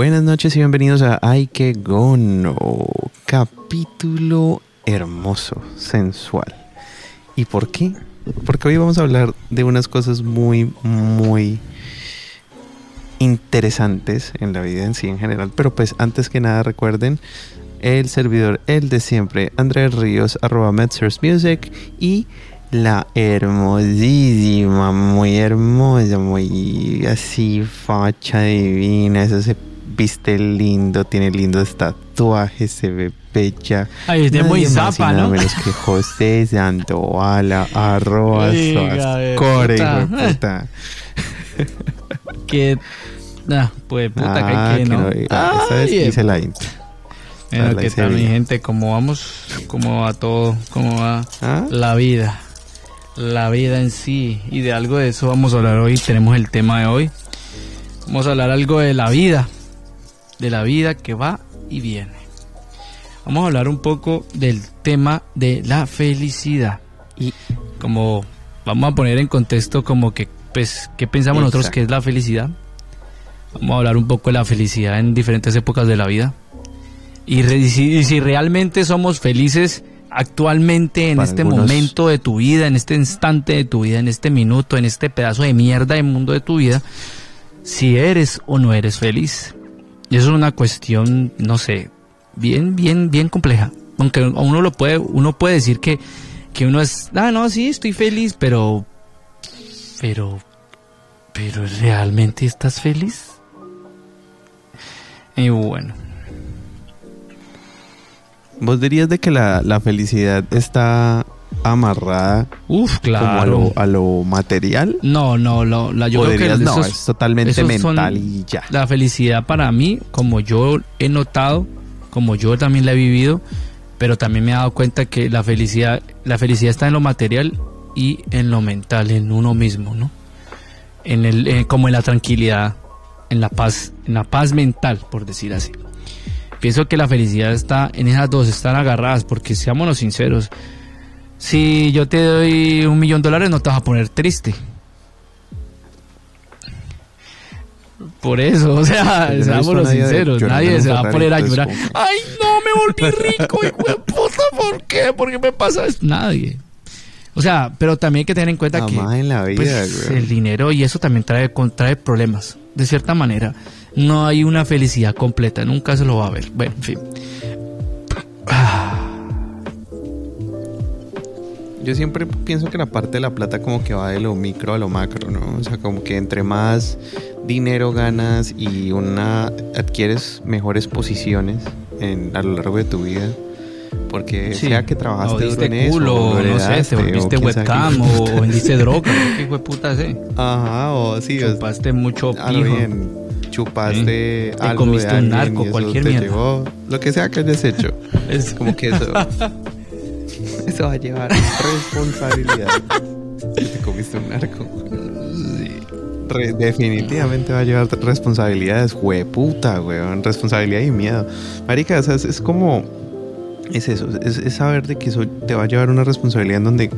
Buenas noches y bienvenidos a Ay que Gono, capítulo hermoso, sensual. ¿Y por qué? Porque hoy vamos a hablar de unas cosas muy, muy interesantes en la vida en sí en general. Pero pues antes que nada recuerden el servidor, el de siempre, Andrés Ríos, arroba Music y la hermosísima, muy hermosa, muy así, facha divina, eso se viste lindo, tiene lindos tatuajes, se ve bella. Ay, es de muy zapa, ¿no? menos que José Sandovala, arroba core, puta. que, nah, pues puta que hay que, ¿no? que no esa vez hice la intro. Bueno, ¿qué tal mi gente? ¿Cómo vamos? ¿Cómo va todo? ¿Cómo va ¿Ah? la vida? La vida en sí. Y de algo de eso vamos a hablar hoy. Tenemos el tema de hoy. Vamos a hablar algo de la vida. De la vida que va y viene. Vamos a hablar un poco del tema de la felicidad. Y como vamos a poner en contexto como que, pues, ¿qué pensamos nosotros que es la felicidad? Vamos a hablar un poco de la felicidad en diferentes épocas de la vida y, si, realmente somos felices actualmente en este momento de tu vida, en este instante de tu vida, en este minuto, en este pedazo de mierda de mundo de tu vida, si eres o no eres feliz. Y eso es una cuestión, no sé, bien, bien, bien compleja. Aunque uno lo puede, uno puede decir que, que uno es, ah, no, sí, estoy feliz, pero, pero, pero ¿realmente estás feliz? Y bueno, ¿Vos dirías de que la, la felicidad está amarrada Uf, claro. a, lo, material? No, no, la, yo creo que no, es totalmente mental y ya. La felicidad para mí, como yo he notado, como yo también la he vivido, pero también me he dado cuenta que la felicidad, la felicidad está en lo material y en lo mental, en uno mismo, ¿no? En el, como en la tranquilidad, en la paz, en la paz mental, por decir así. Pienso que la felicidad está en esas dos, están agarradas, porque seámonos sinceros, si yo te doy un millón de dólares no te vas a poner triste. Por eso, o sea, seámonos sinceros, nadie se va a poner a llorar. Ay, no, me volví rico, hijo de puta, ¿por qué? ¿Por qué me pasa esto? Nadie. O sea, pero también hay que tener en cuenta que pues, el dinero y eso también trae, trae problemas, de cierta manera no hay una felicidad completa, nunca se lo va a ver. Bueno, en fin. Yo siempre pienso que la parte de la plata como que va de lo micro a lo macro, ¿no? O sea, como que entre más dinero ganas y una adquieres mejores posiciones en, a lo largo de tu vida, porque sea que trabajaste duro en eso, o no sé, te volviste webcam o vendiste droga, ¿qué fue puta sé? Ajá, o sí. Chupaste mucho pijo chupaste algo comiste un narco, cualquier mierda. Llegó, lo que sea que hayas hecho. es como que eso. eso va a llevar responsabilidad. te comiste un narco. definitivamente va a llevar responsabilidades, puta, weón. Responsabilidad y miedo. Marica, o sea, es, como. Es eso, es, es, saber de que eso te va a llevar una responsabilidad en donde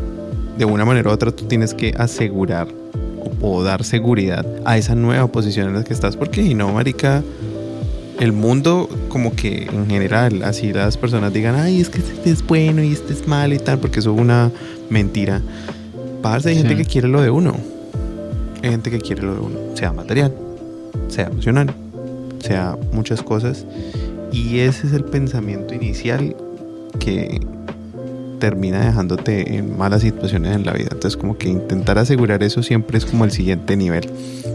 de una manera u otra tú tienes que asegurar o dar seguridad a esa nueva posición en la que estás, porque si no, marica, el mundo como que en general, así las personas digan, ay, es que este es bueno y este es malo y tal, porque eso es una mentira. Pasa, hay gente que quiere lo de uno. Hay gente que quiere lo de uno, sea material, sea emocional, sea muchas cosas. Y ese es el pensamiento inicial que, termina dejándote en malas situaciones en la vida. Entonces como que intentar asegurar eso siempre es como el siguiente nivel,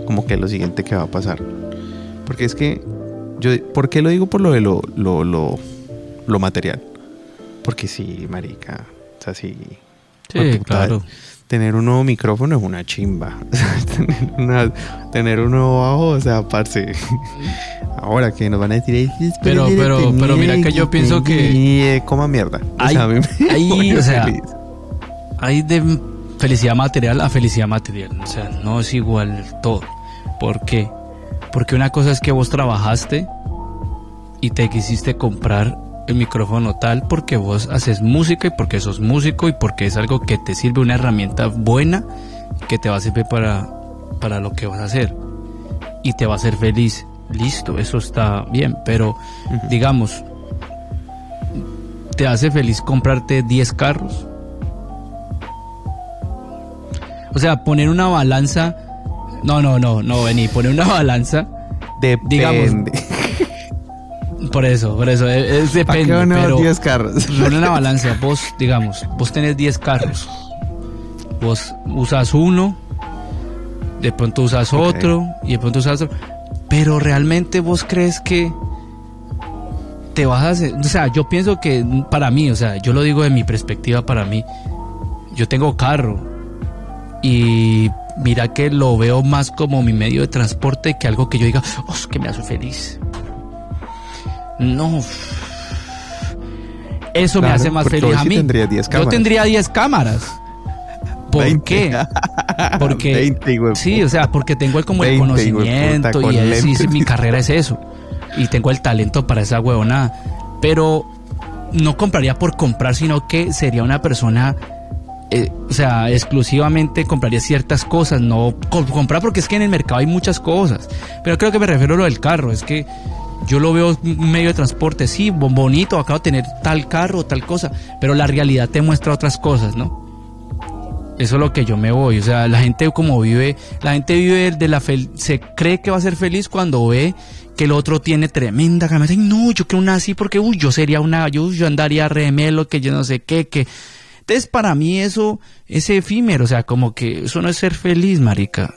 como que lo siguiente que va a pasar. Porque es que yo, ¿por qué lo digo por lo de lo, lo, lo, material? Porque sí, marica, o sea, sí. Sí, claro tener un nuevo micrófono es una chimba. tener, un nuevo bajo, o sea, parce. Ahora que nos van a decir, pero, pero, pero mira que yo pienso que. Y coma mierda. Hay, o sea, hay de felicidad material a felicidad material. O sea, no es igual todo. ¿Por qué? Porque una cosa es que vos trabajaste y te quisiste comprar el micrófono tal porque vos haces música y porque sos músico y porque es algo que te sirve una herramienta buena que te va a servir para, para lo que vas a hacer y te va a hacer feliz listo, eso está bien, pero digamos, ¿te hace feliz comprarte 10 carros? O sea, poner una balanza. No, no, no, no, vení, poner una balanza. Depende. Digamos, por eso, por eso, es, depende. ¿Para qué pero 10 carros? Poner una balanza, vos, digamos, vos tenés 10 carros. Vos usas uno, de pronto usas otro, y de pronto usas otro. Pero realmente vos crees que te vas a hacer. O sea, yo pienso que para mí, o sea, yo lo digo de mi perspectiva para mí. Yo tengo carro, y mira que lo veo más como mi medio de transporte que algo que yo diga, oh, que me hace feliz. No. Eso me hace más feliz a mí. yo tendría 10 cámaras. ¿Por qué? Porque sí, o sea, porque tengo el, como el conocimiento y mi carrera es eso. Y tengo el talento para esa huevonada. Pero no compraría por comprar, sino que sería una persona eh, o sea, exclusivamente compraría ciertas cosas, no comprar porque es que en el mercado hay muchas cosas. Pero creo que me refiero a lo del carro, es que yo lo veo un medio de transporte, sí, bonito, acabo de tener tal carro, tal cosa, pero la realidad te muestra otras cosas, ¿no? Eso es lo que yo me voy, o sea, la gente como vive, la gente vive de la fel se cree que va a ser feliz cuando ve que el otro tiene tremenda gama. No, yo quiero una así porque, uy, yo sería una, yo, yo andaría remelo, que yo no sé qué, que entonces, para mí eso es efímero, o sea, como que eso no es ser feliz, marica.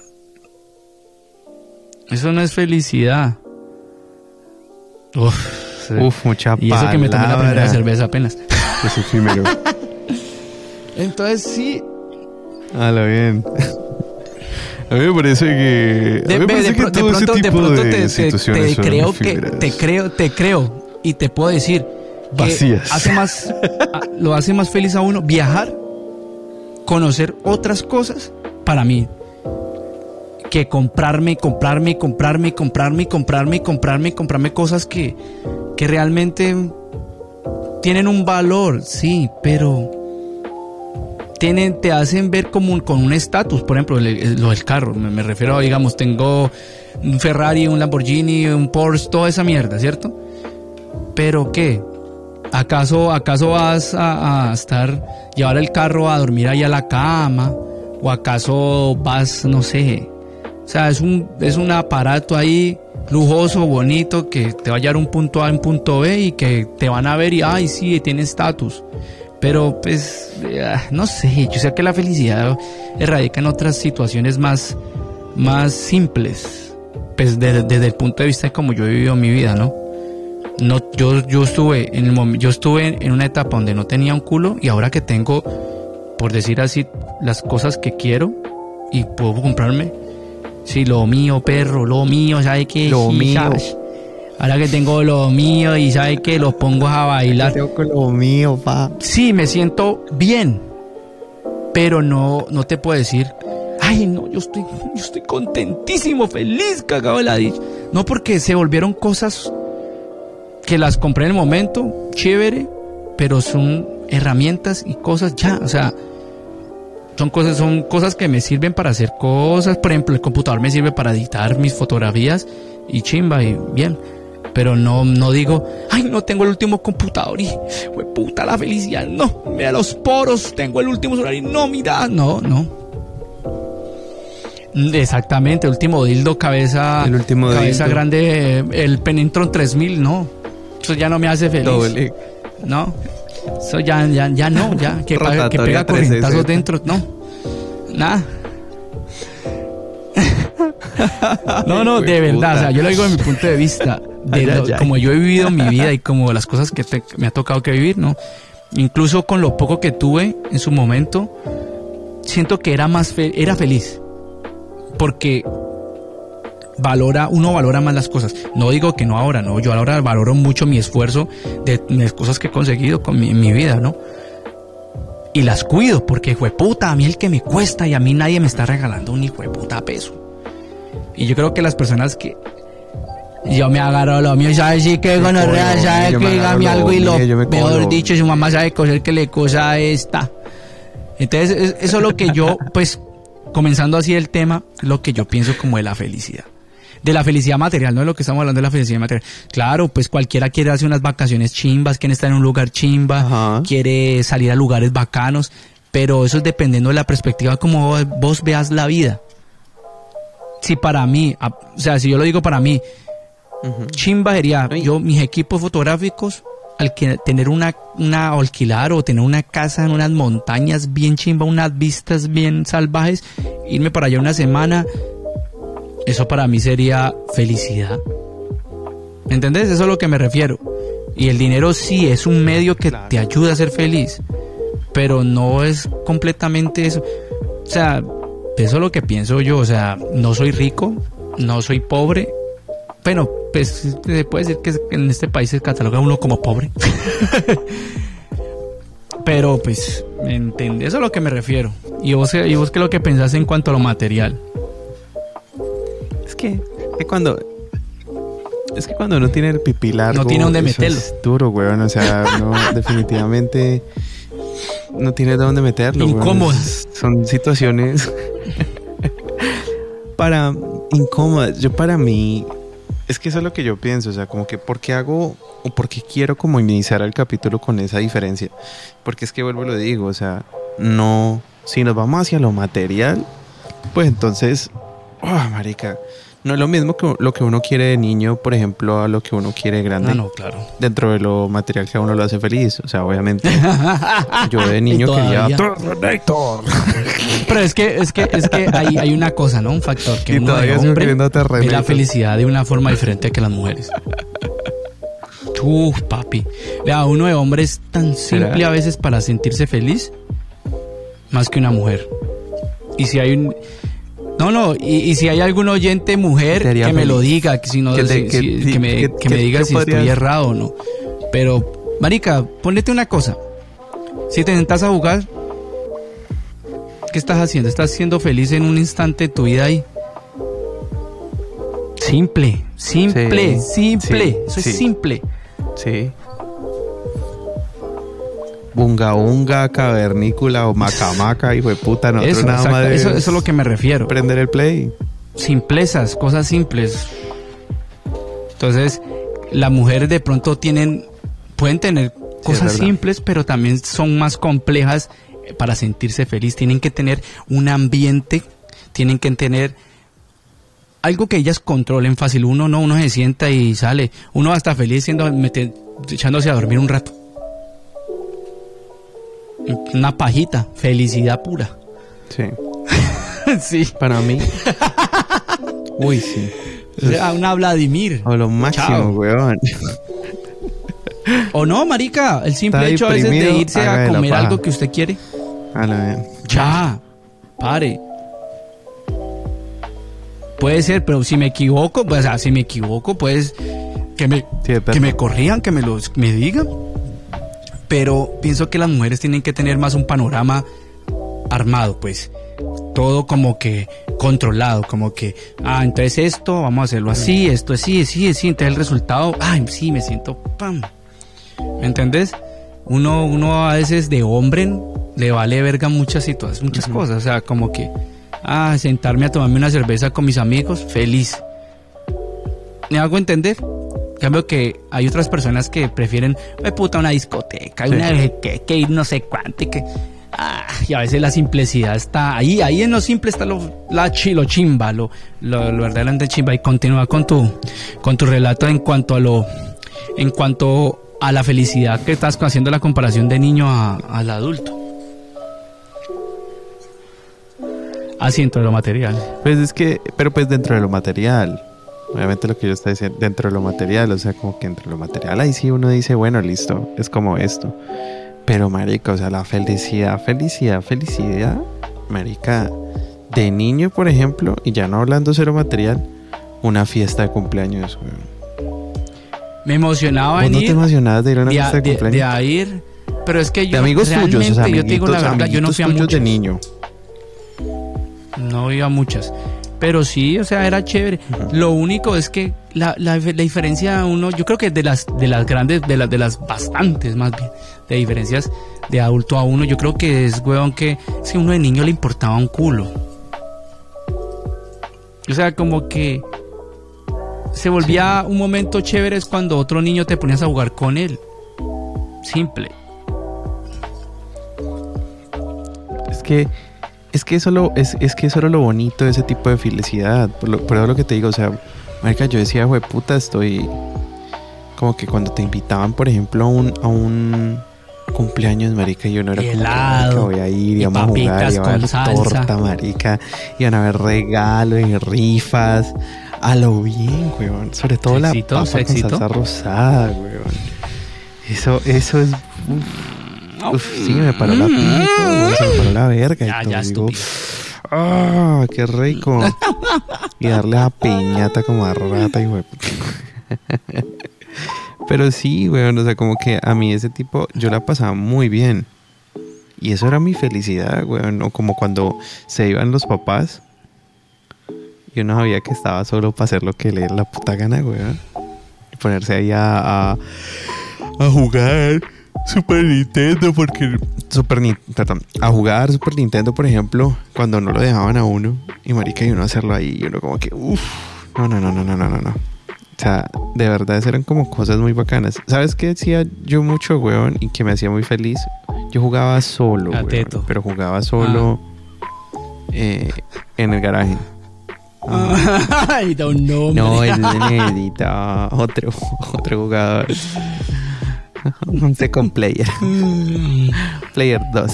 Eso no es felicidad. Uf, Uf mucha Y eso que me tomé la primera cerveza apenas. Es efímero. Entonces, sí. lo bien. A mí me parece que. De, pronto, de pronto te, te, creo que. Te creo, te creo. Y te puedo decir vacías. Hace más, lo hace más feliz a uno viajar, conocer otras cosas para mí que comprarme, comprarme, comprarme, comprarme, comprarme, comprarme, comprarme cosas que, que realmente tienen un valor, sí, pero tienen, te hacen ver como con un estatus, por ejemplo, lo del carro, me, me, refiero a, digamos, tengo un Ferrari, un Lamborghini, un Porsche, toda esa mierda, ¿cierto? Pero ¿qué? ¿Acaso, acaso vas a, estar, llevar el carro a dormir ahí a la cama? ¿O acaso vas, no sé? O sea, es un, es un aparato ahí lujoso, bonito, que te va a llevar un punto A en punto B y que te van a ver y, ay, sí, tiene estatus. Pero, pues, eh, no sé, yo sé que la felicidad radica en otras situaciones más, más simples, pues desde el punto de vista de cómo yo he vivido mi vida, ¿no? No, yo, yo estuve en el yo estuve en una etapa donde no tenía un culo y ahora que tengo, por decir así, las cosas que quiero y puedo comprarme. Sí, lo mío, perro, lo mío, ¿sabe qué? Lo mío. Ahora que tengo lo mío y sabe que lo pongo a bailar. Tengo con lo mío, pa. Sí, me siento bien, pero no, no te puedo decir, ay, no, yo estoy, yo estoy contentísimo, feliz, cagado de la dicha. No, porque se volvieron cosas que las compré en el momento, chévere, pero son herramientas y cosas ya, o sea, son cosas, son cosas que me sirven para hacer cosas, por ejemplo, el computador me sirve para editar mis fotografías y chimba y bien, pero no, no digo, ay, no tengo el último computador y, fue puta la felicidad, no, mira los poros, tengo el último celular y no, mira, no, no. Exactamente, el último dildo cabeza, el último cabeza grande, el Penintron 3000, no. Eso ya no me hace feliz. No. Eso ya, ya, ya no, ya. Que, que pega corrientazos dentro. No. Nada. no, no, de verdad. O sea, yo lo digo de mi punto de vista. De como yo he vivido mi vida y como las cosas que me ha tocado que vivir, ¿no? Incluso con lo poco que tuve en su momento, siento que era más era feliz. Porque valora, uno valora más las cosas. No digo que no ahora, no, yo ahora valoro mucho mi esfuerzo de, las cosas que he conseguido con mi, mi, vida, ¿no? Y las cuido, porque fue puta, a mí el que me cuesta y a mí nadie me está regalando un hijo de puta peso. Y yo creo que las personas que yo me agarro lo mío, ¿sabes? Sí que con real, ¿sabes? Que dígame algo y lo mejor dicho, su mamá sabe coser que le cosa esta. Entonces, eso es lo que yo, pues, comenzando así el tema, lo que yo pienso como de la felicidad. De la felicidad material, no de lo que estamos hablando de la felicidad material. Claro, pues cualquiera quiere hacer unas vacaciones chimbas, quiere estar en un lugar chimba, quiere salir a lugares bacanos, pero eso es dependiendo de la perspectiva como vos veas la vida. Si para mí, o sea, si yo lo digo para mí, chimba sería, yo mis equipos fotográficos al que tener una, una alquilar o tener una casa en unas montañas bien chimba, unas vistas bien salvajes, irme para allá una semana, eso para mí sería felicidad. ¿Entendés? Eso es a lo que me refiero. Y el dinero sí es un medio que te ayuda a ser feliz, pero no es completamente eso. O sea, eso es lo que pienso yo. O sea, no soy rico, no soy pobre, bueno, pues se puede decir que en este país se cataloga uno como pobre. Pero pues, ¿me entiendes? Eso es a lo que me refiero. ¿Y vos, y vos qué es lo que pensás en cuanto a lo material? Es que, que cuando... Es que cuando uno tiene el pipilar... No tiene dónde meterlo. Es duro, weón. O sea, no, definitivamente no tiene dónde meterlo. Incómodas. Son situaciones para incómodas. Yo para mí es que eso es lo que yo pienso, o sea, como que ¿por qué hago o por qué quiero como iniciar el capítulo con esa diferencia? Porque es que vuelvo y lo digo, o sea, no, si nos vamos hacia lo material, pues entonces, oh, marica, no es lo mismo que lo que uno quiere de niño, por ejemplo, a lo que uno quiere de grande. Ah, no, claro. Dentro de lo material que a uno lo hace feliz. O sea, obviamente, yo de niño quería Terminator. Pero es que, es que, es que hay, hay una cosa, ¿no? Un factor que uno de hombre ve la felicidad de una forma diferente que las mujeres. Uf, papi. Vea, uno de hombre es tan simple a veces para sentirse feliz más que una mujer. Y si hay un no, no, y, si hay algún oyente mujer que me lo diga, que, si no, que, me, que me diga si estoy errado o no. Pero, Marica, ponete una cosa. Si te sentas a jugar, ¿qué estás haciendo? ¿Estás siendo feliz en un instante de tu vida ahí? Simple, simple, simple. Eso es simple. Sí. Bunga Bunga, Cavernícula o Macamaca, hijo de puta, no eso, nada más eso, es lo que me refiero. Prender el play. Simplezas, cosas simples. Entonces, las mujeres de pronto tienen, pueden tener cosas simples, pero también son más complejas para sentirse feliz. Tienen que tener un ambiente, tienen que tener algo que ellas controlen fácil. Uno no, uno se sienta y sale. Uno va a estar feliz siendo, echándose a dormir un rato. Una pajita, felicidad pura. Sí. sí. Para mí. Uy, sí. O sea, una Vladimir. O lo máximo, weón. O no, marica, el simple hecho a veces de irse a comer algo que usted quiere. A la Ya, pare. Puede ser, pero si me equivoco, pues, o sea, si me equivoco, pues que me, que me corrían, que me los me digan pero pienso que las mujeres tienen que tener más un panorama armado, pues todo como que controlado, como que, ah, entonces esto, vamos a hacerlo así, esto así, sí, así, entonces el resultado, ay, sí, me siento, pam. ¿Me entendés? Uno, uno a veces de hombre le vale verga muchas situaciones, muchas cosas, o sea, como que, ah, sentarme a tomarme una cerveza con mis amigos, feliz. ¿Me hago entender? Cambio que hay otras personas que prefieren, me puta, una discoteca, una que, que, ir no sé cuánto y que... Ah, y a veces la simplicidad está ahí, ahí en lo simple está lo, la chilo chimba, lo, lo, lo verdaderamente chimba. Y continúa con tu, con tu relato en cuanto a lo, en cuanto a la felicidad que estás haciendo la comparación de niño a, al adulto. Así dentro de lo material. Pues es que, pero pues dentro de lo material. Obviamente lo que yo estoy diciendo, dentro de lo material, o sea, como que entre lo material, ahí sí uno dice, bueno, listo, es como esto. Pero, marica, o sea, la felicidad, felicidad, felicidad, marica, de niño, por ejemplo, y ya no hablando de lo material, una fiesta de cumpleaños, Me emocionaba en no te emocionabas de ir a una fiesta de, cumpleaños? De, ir, pero es que yo, de amigos tuyos, o sea, yo te digo la verdad, yo no fui a muchas. de niño. No iba a muchas. Pero sí, o sea, era chévere. Lo único es que la, la, diferencia uno, yo creo que de las, de las grandes, de las, de las bastantes más bien, de diferencias de adulto a uno, yo creo que es, weón, que si uno de niño le importaba un culo. O sea, como que se volvía un momento chévere es cuando otro niño te ponías a jugar con él. Simple. Es que es que eso lo, es, es que eso era lo bonito de ese tipo de felicidad. Por, lo, eso lo que te digo, o sea, marica, yo decía, güey, puta, estoy como que cuando te invitaban, por ejemplo, a un, a un cumpleaños, marica, yo no era como que voy a ir, y vamos a jugar, iba a haber torta, marica, iban a haber regalos y rifas. A lo bien, weón. Sobre todo la papa con salsa rosada, weón. Eso, eso es... Uf, sí, me paró la pita, se me paró la verga. Ya, y ya, digo, ¡Ah, qué rico! y darle a piñata como a rata y güey. Pero sí, weón, o sea, como que a mí ese tipo, yo la pasaba muy bien. Y eso era mi felicidad, weón. O como cuando se iban los papás y uno sabía que estaba solo para hacer lo que le la puta gana, weón. Y ponerse ahí a, a, a jugar Super Nintendo porque Super perdón, a jugar Super Nintendo, por ejemplo, cuando no lo dejaban a uno y marica y uno hacerlo ahí y uno como que uff, no, no, no, no, no, no, no. O sea, de verdad eran como cosas muy bacanas. ¿Sabes qué decía yo mucho, weón? Y que me hacía muy feliz. Yo jugaba solo, weón, pero jugaba solo eh, en el garaje. Ay, da un nombre. No, el necesita otro, otro jugador. Un second player. player 2.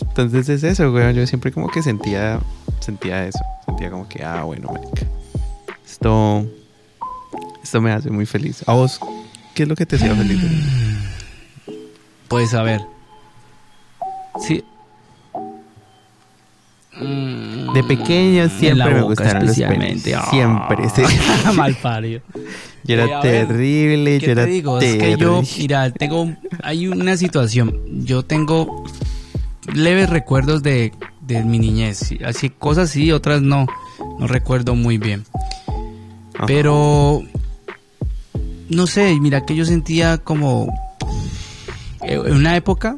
Entonces es eso, weón. Yo siempre como que sentía, sentía eso. Sentía como que, ah, bueno, marica. Esto, esto me hace muy feliz. ¿A vos qué es lo que te hacía feliz? Pues a ver. Sí, de pequeña siempre me gustaron los penes. Siempre, sí. Mal pario. Yo era terrible, yo era digo? Es que yo, mira, tengo, hay una situación. Yo tengo leves recuerdos de, de mi niñez. Así, cosas sí, otras no. No recuerdo muy bien. Pero, no sé, mira que yo sentía como, en una época,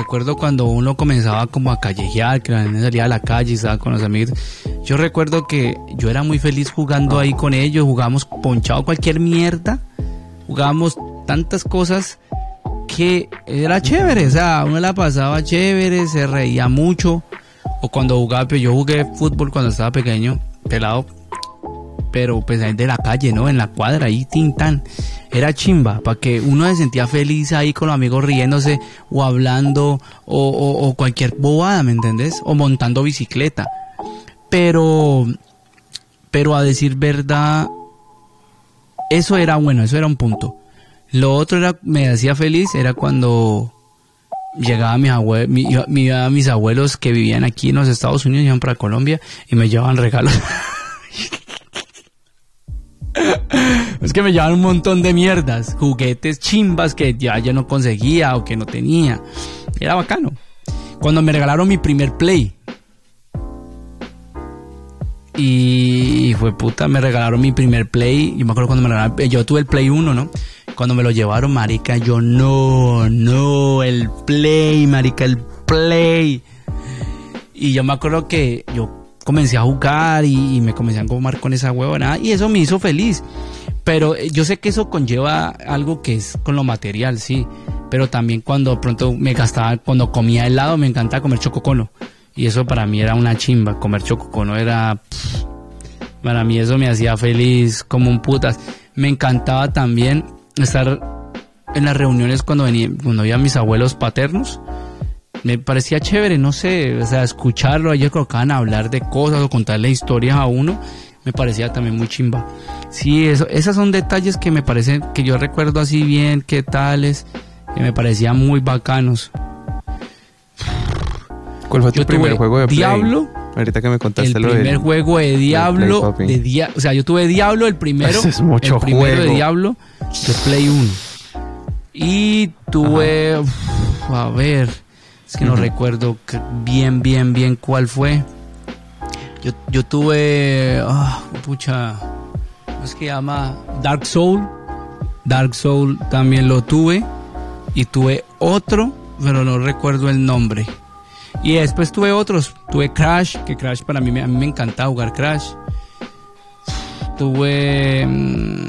Recuerdo cuando uno comenzaba como a callejear, que la salía a la calle y estaba con los amigos. Yo recuerdo que yo era muy feliz jugando ahí con ellos, jugábamos ponchado cualquier mierda, jugábamos tantas cosas que era chévere, o sea, uno la pasaba chévere, se reía mucho. O cuando jugaba, pues yo jugué fútbol cuando estaba pequeño, pelado, pero pues de la calle, ¿no? En la cuadra, ahí tintan. Era chimba, para que uno se sentía feliz ahí con los amigos riéndose o hablando o, cualquier bobada, ¿me entendés? O montando bicicleta. Pero, pero a decir verdad, eso era bueno, eso era un punto. Lo otro era, me hacía feliz, era cuando llegaba mis abuelos, mis abuelos que vivían aquí en los Estados Unidos, iban para Colombia y me llevaban regalos. es que me llevaban un montón de mierdas, juguetes chimbas que ya, ya no conseguía o que no tenía. Era bacano. Cuando me regalaron mi primer play. Y fue puta, me regalaron mi primer play. Yo me acuerdo cuando me regalaron, yo tuve el play 1, ¿no? Cuando me lo llevaron, marica, yo no, no, el play, marica, el play. Y yo me acuerdo que yo comencé a jugar y, me comencé a comer con esa huevona y eso me hizo feliz. Pero eh, yo sé que eso conlleva algo que es con lo material, sí. Pero también cuando pronto me gastaba, cuando comía helado, me encantaba comer chococono. Y eso para mí era una chimba. Comer chococono era. para mí eso me hacía feliz como un putas. Me encantaba también estar en las reuniones cuando venía, cuando había mis abuelos paternos me parecía chévere, no sé, o sea, escucharlo, ellos colocaban a hablar de cosas o contarle historias a uno, me parecía también muy chimba. Sí, eso, esos son detalles que me parecen, que yo recuerdo así bien, qué tales, que me parecían muy bacanos. ¿Cuál fue tu primer juego de Diablo. Ahorita que me contaste el primer juego de Diablo, de o sea, yo tuve Diablo el primero, es mucho el primero de Diablo de Play 1. Y tuve, a ver, es que no recuerdo bien, bien, bien cuál fue. Yo, yo tuve. Oh, pucha. ¿Cómo es que llama? Dark Soul. Dark Soul también lo tuve. Y tuve otro, pero no recuerdo el nombre. Y después tuve otros. Tuve Crash, que Crash para mí, a mí me encantaba jugar Crash. tuve... Mm,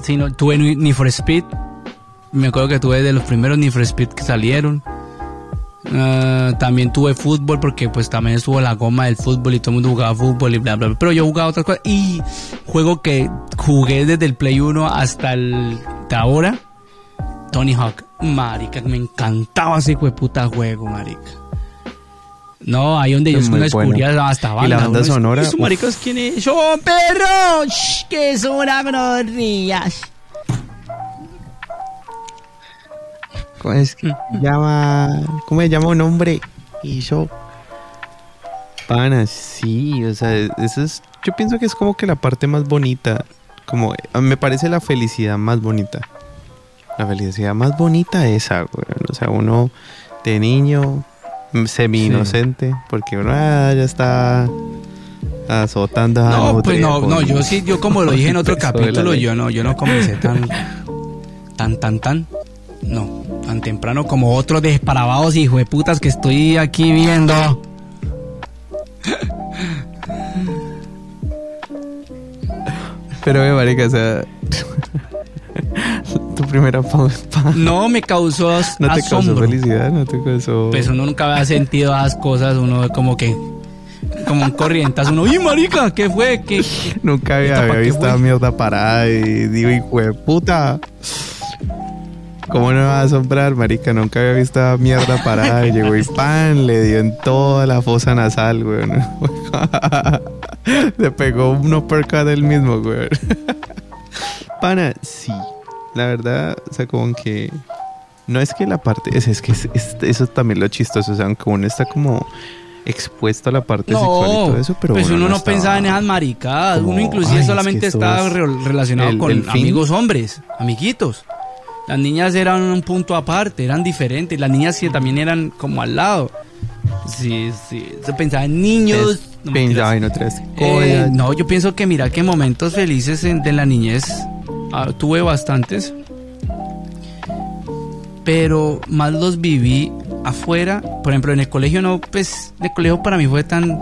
sí, no, tuve Need for Speed. Me acuerdo que tuve de los primeros Need for Speed que salieron. Ah, también tuve fútbol porque pues también estuvo la goma del fútbol y todo el mundo jugaba fútbol y bla bla bla. Pero yo jugaba otras cosas y juego que jugué desde el Play 1 hasta el de ahora. Tony Hawk. Marica, me encantaba ese de puta juego, marica. No, ahí donde ellos descubrían hasta banda. Y la banda sonora. ¿Y maricos quién es? ¡Yo, perro! ¡Que es una grosería! Es que mm. llama? ¿Cómo se llama un hombre? Y yo. Pana, sí, o sea, eso es. Yo pienso que es como que la parte más bonita. Como. Me parece la felicidad más bonita. La felicidad más bonita esa, güey. O sea, uno de niño, semi inocente, porque uno ah, ya está azotando a No, pues no, no, yo sí, yo como lo dije en otro capítulo, yo no, yo no comencé tan, tan, tan, tan, no, tan temprano como otros desparavados y de putas que estoy aquí viendo. Pero, me marica, o sea, tu primera pausa. No me causó No te causó felicidad, no te causó. Pues uno nunca había sentido esas cosas, uno como que. Como un corrientas, uno, ¡y marica! ¿Qué fue? ¿Qué, Nunca había, visto la mierda parada y digo, hijo de puta. ¿Cómo no me va a asombrar, marica? Nunca había visto mierda parada y llegó y pan, le dio en toda la fosa nasal, güey. Le pegó un uppercut del mismo, güey. Pana, sí la verdad, o sea, como que no es que la parte, es, es que es, eso es también lo chistoso, o sea, aunque uno está como expuesto a la parte sexual y todo eso, pero pues uno, no, pensaba en esas maricadas, uno inclusive solamente estaba relacionado con amigos hombres, amiguitos. Las niñas eran un punto aparte, eran diferentes, las niñas sí también eran como al lado. Sí, sí, se pensaba en niños. no pensaba en otras eh, no, yo pienso que mira que momentos felices de la niñez Ah, tuve bastantes, pero más los viví afuera. Por ejemplo, en el colegio no, pues el colegio para mí fue tan,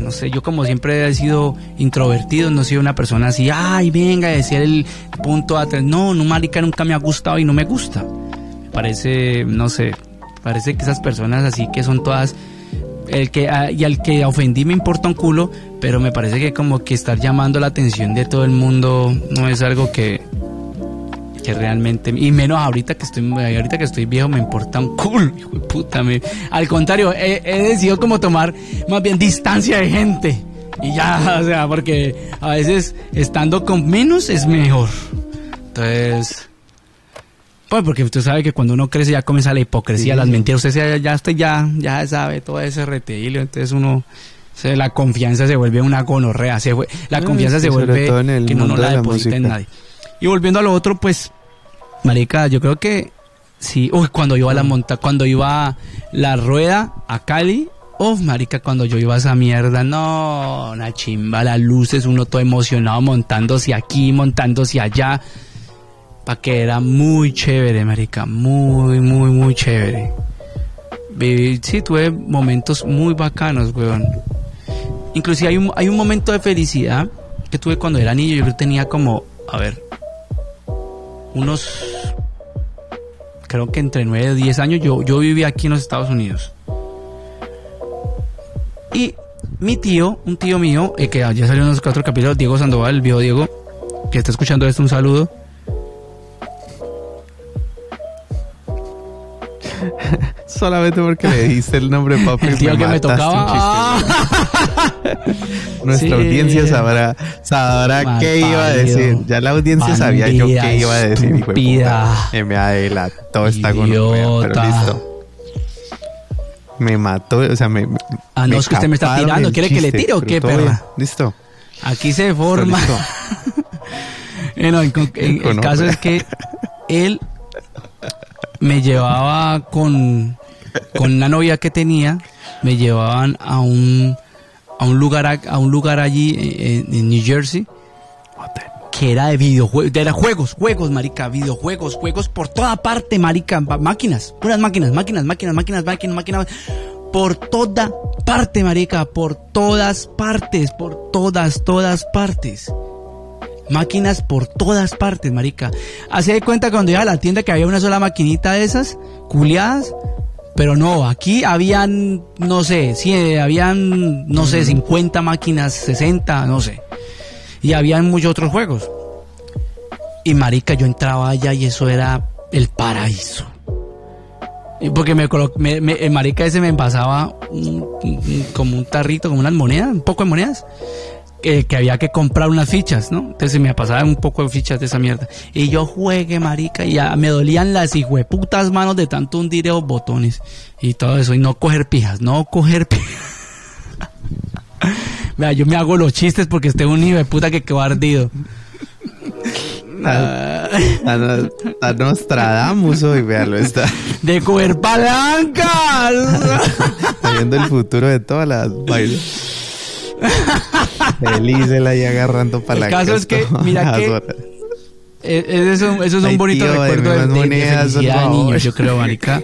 no sé, yo como siempre he sido introvertido, no soy una persona así, ay, venga, decir el punto atrás. No, no, marica, nunca me ha gustado y no me gusta. Me parece, no sé, parece que esas personas así que son todas el que ah, y al que ofendí me importa un culo, pero me parece que como que estar llamando la atención de todo el mundo no es algo que que realmente y menos ahorita que estoy ahorita que estoy viejo me importa un culo, hijo de puta, me, al contrario, he, he decidido como tomar más bien distancia de gente y ya, o sea, porque a veces estando con menos es mejor. Entonces, pues porque usted sabe que cuando uno crece ya comienza la hipocresía, las mentiras. Usted ya, usted ya, ya sabe todo ese retilio. Entonces uno, la confianza se vuelve una gonorrea. Se, la confianza se vuelve que no, la deposita en nadie. Y volviendo a lo otro, pues, marica, yo creo que sí. Uy, cuando iba a la monta, cuando iba la rueda a Cali. Uf, marica, cuando yo iba a esa mierda, no, una chimba, las luces, uno todo emocionado montándose aquí, montándose allá pa' que era muy chévere, marica, muy, muy, muy chévere. Viví, sí, tuve momentos muy bacanos, weón. Inclusive hay un, hay un momento de felicidad que tuve cuando era niño, yo creo que tenía como, a ver, unos, creo que entre 9 y 10 años, yo, yo vivía aquí en los Estados Unidos. Y mi tío, un tío mío, eh, que ya salió en los cuatro capítulos, Diego Sandoval, el viejo Diego, que está escuchando esto, un saludo. Solamente porque le dijiste el nombre papi. El tío que me tocaba. Nuestra audiencia sabrá, sabrá qué iba a decir. Ya la audiencia sabía yo qué iba a decir. Y me adelantó esta con pero listo. Me mató, o sea, me. Ah, no, es que usted me está tirando. ¿Quiere que le tire o qué, perra? Listo. Aquí se forma. bueno, el caso es que él me llevaba con, con una novia que tenía, me llevaban a un, a un lugar a, un lugar allí en, New Jersey que era de videojuegos, era juegos, juegos, marica, videojuegos, juegos por toda parte, marica, máquinas, puras máquinas, máquinas, máquinas, máquinas, máquinas, máquinas, por toda parte, marica, por todas partes, por todas, todas partes. Máquinas por todas partes, marica. Hace de cuenta cuando iba a la tienda que había una sola maquinita de esas, culiadas, pero no, aquí habían, no sé, sí, habían, no sé, 50 máquinas, 60, no sé. Y habían muchos otros juegos. Y marica, yo entraba allá y eso era el paraíso. Porque me, me, el marica ese me pasaba como un tarrito, como unas monedas, un poco de monedas, que, había que comprar unas fichas, ¿no? Entonces me pasaba un poco de fichas de esa mierda. Y yo juegue, marica, y ya me dolían las hijueputas manos de tanto hundir esos botones y todo eso. Y no coger pijas, no coger pijas. Vea, yo me hago los chistes porque esté un hijo de puta que quedó ardido. A, a, Nostradamus hoy, véalo, está. De coger palancas. viendo el futuro de todas las bailas. Feliz la ahí agarrando palancas. El caso es que, mira que. E, e, eso, eso, es un bonito recuerdo de, de, felicidad niño, yo creo, marica.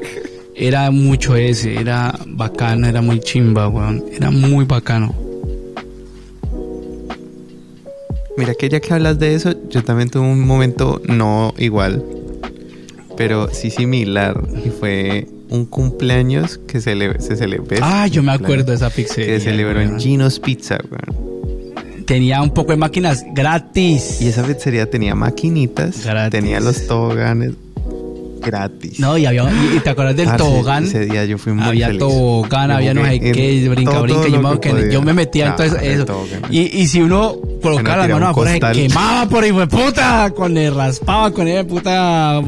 Era mucho ese, era bacano, era muy chimba, weón. Era muy bacano. Mira que ya que hablas de eso, yo también tuve un momento no igual, pero sí similar. Y fue un cumpleaños que se, le, se celebró. Ah, yo me acuerdo de esa pizzería. Que se celebró en Gino's Pizza, Tenía un poco de máquinas gratis. Y esa pizzería tenía maquinitas, tenía los toboganes gratis. No, y había, y, te acuerdas del tobogán. Ese día yo fui muy Había feliz. tobogán, había no sé qué, brinca, brinca. Yo me, yo me metía en todo eso. Y, y si uno colocaba las manos afuera, se quemaba por ahí, puta, con el raspaba con el puta.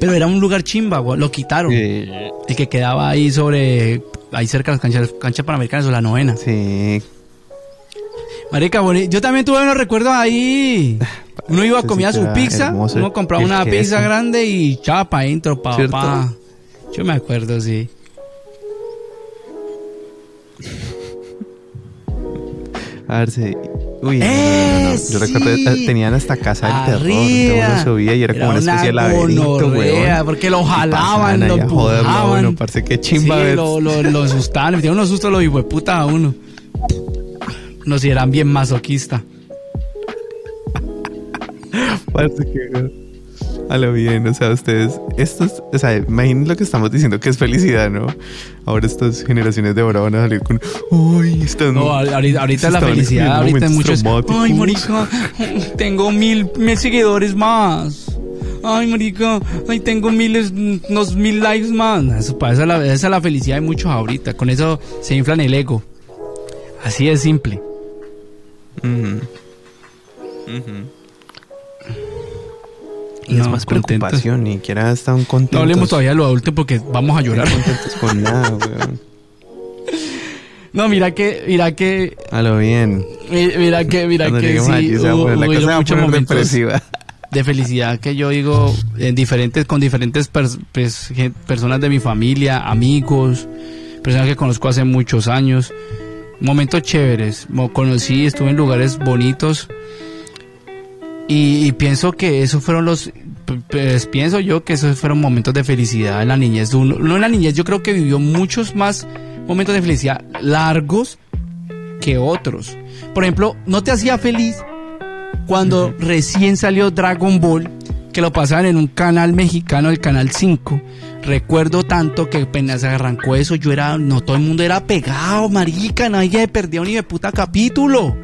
Pero era un lugar chimba, lo quitaron. El que quedaba ahí sobre, ahí cerca de las canchas, canchas panamericanas o la novena. Sí. Marica, yo también tuve unos recuerdos ahí. Uno iba a comer su pizza, uno compraba una pizza grande y chapa adentro, papá. Yo me acuerdo, sí. A ver si. Uy, eh, Yo recuerdo, eh, tenían hasta casa del terror. Uno subía y era, como una especie de laberinto. Porque lo jalaban, lo empujaban. Bueno, parece que chimba. Sí, lo, lo, lo asustaban, metían unos sustos los puta a uno. No, si eran bien masoquista. Parece que a lo bien, o sea, ustedes, estos, o sea, imaginen lo que estamos diciendo que es felicidad, ¿no? Ahora estas generaciones de ahora van a salir con, uy, están. No, ahorita, la felicidad, ahorita hay muchos. Ay, marica, tengo mil, mil seguidores más. Ay, marica, ay, tengo miles, unos mil likes más. Eso, esa, es la, esa es la felicidad de muchos ahorita. Con eso se inflan el ego. Así de simple. Y es más preocupación, ni siquiera están contentos. No hablemos todavía de lo adulto porque vamos a llorar. contentos con nada, weón. No, mira que, mira que. A lo bien. Mira que, mira que sí. la cosa muchos momentos de felicidad que yo digo en diferentes, con diferentes pues, personas de mi familia, amigos, personas que conozco hace muchos años momentos chéveres. Conocí, estuve en lugares bonitos. Y, pienso que esos fueron los. Pues pienso yo que esos fueron momentos de felicidad en la niñez. Uno, en la niñez yo creo que vivió muchos más momentos de felicidad largos que otros. Por ejemplo, ¿no te hacía feliz cuando recién salió Dragon Ball? Que lo pasaban en un canal mexicano, el canal 5 Recuerdo tanto que apenas arrancó eso, yo era, no todo el mundo era pegado, marica, nadie perdió ni de puta capítulo.